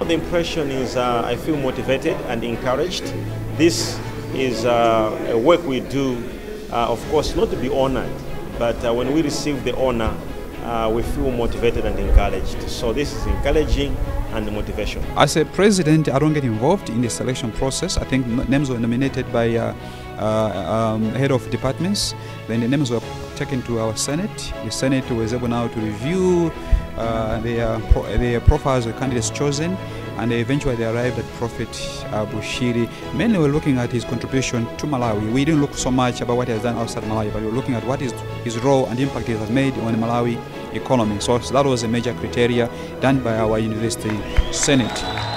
The impression is uh, I feel motivated and encouraged. This is uh, a work we do, uh, of course, not to be honored, but uh, when we receive the honor, uh, we feel motivated and encouraged. So this is encouraging and motivation. As a president, I don't get involved in the selection process. I think names were nominated by uh, um, head of departments. Then the names were taken to our Senate. The Senate was able now to review uh, their, their profiles of candidates chosen and eventually they arrived at Prophet Bushiri. Mainly we're looking at his contribution to Malawi. We didn't look so much about what he has done outside Malawi, but we we're looking at what is his role and impact he has made on the Malawi economy. So, so that was a major criteria done by our university senate.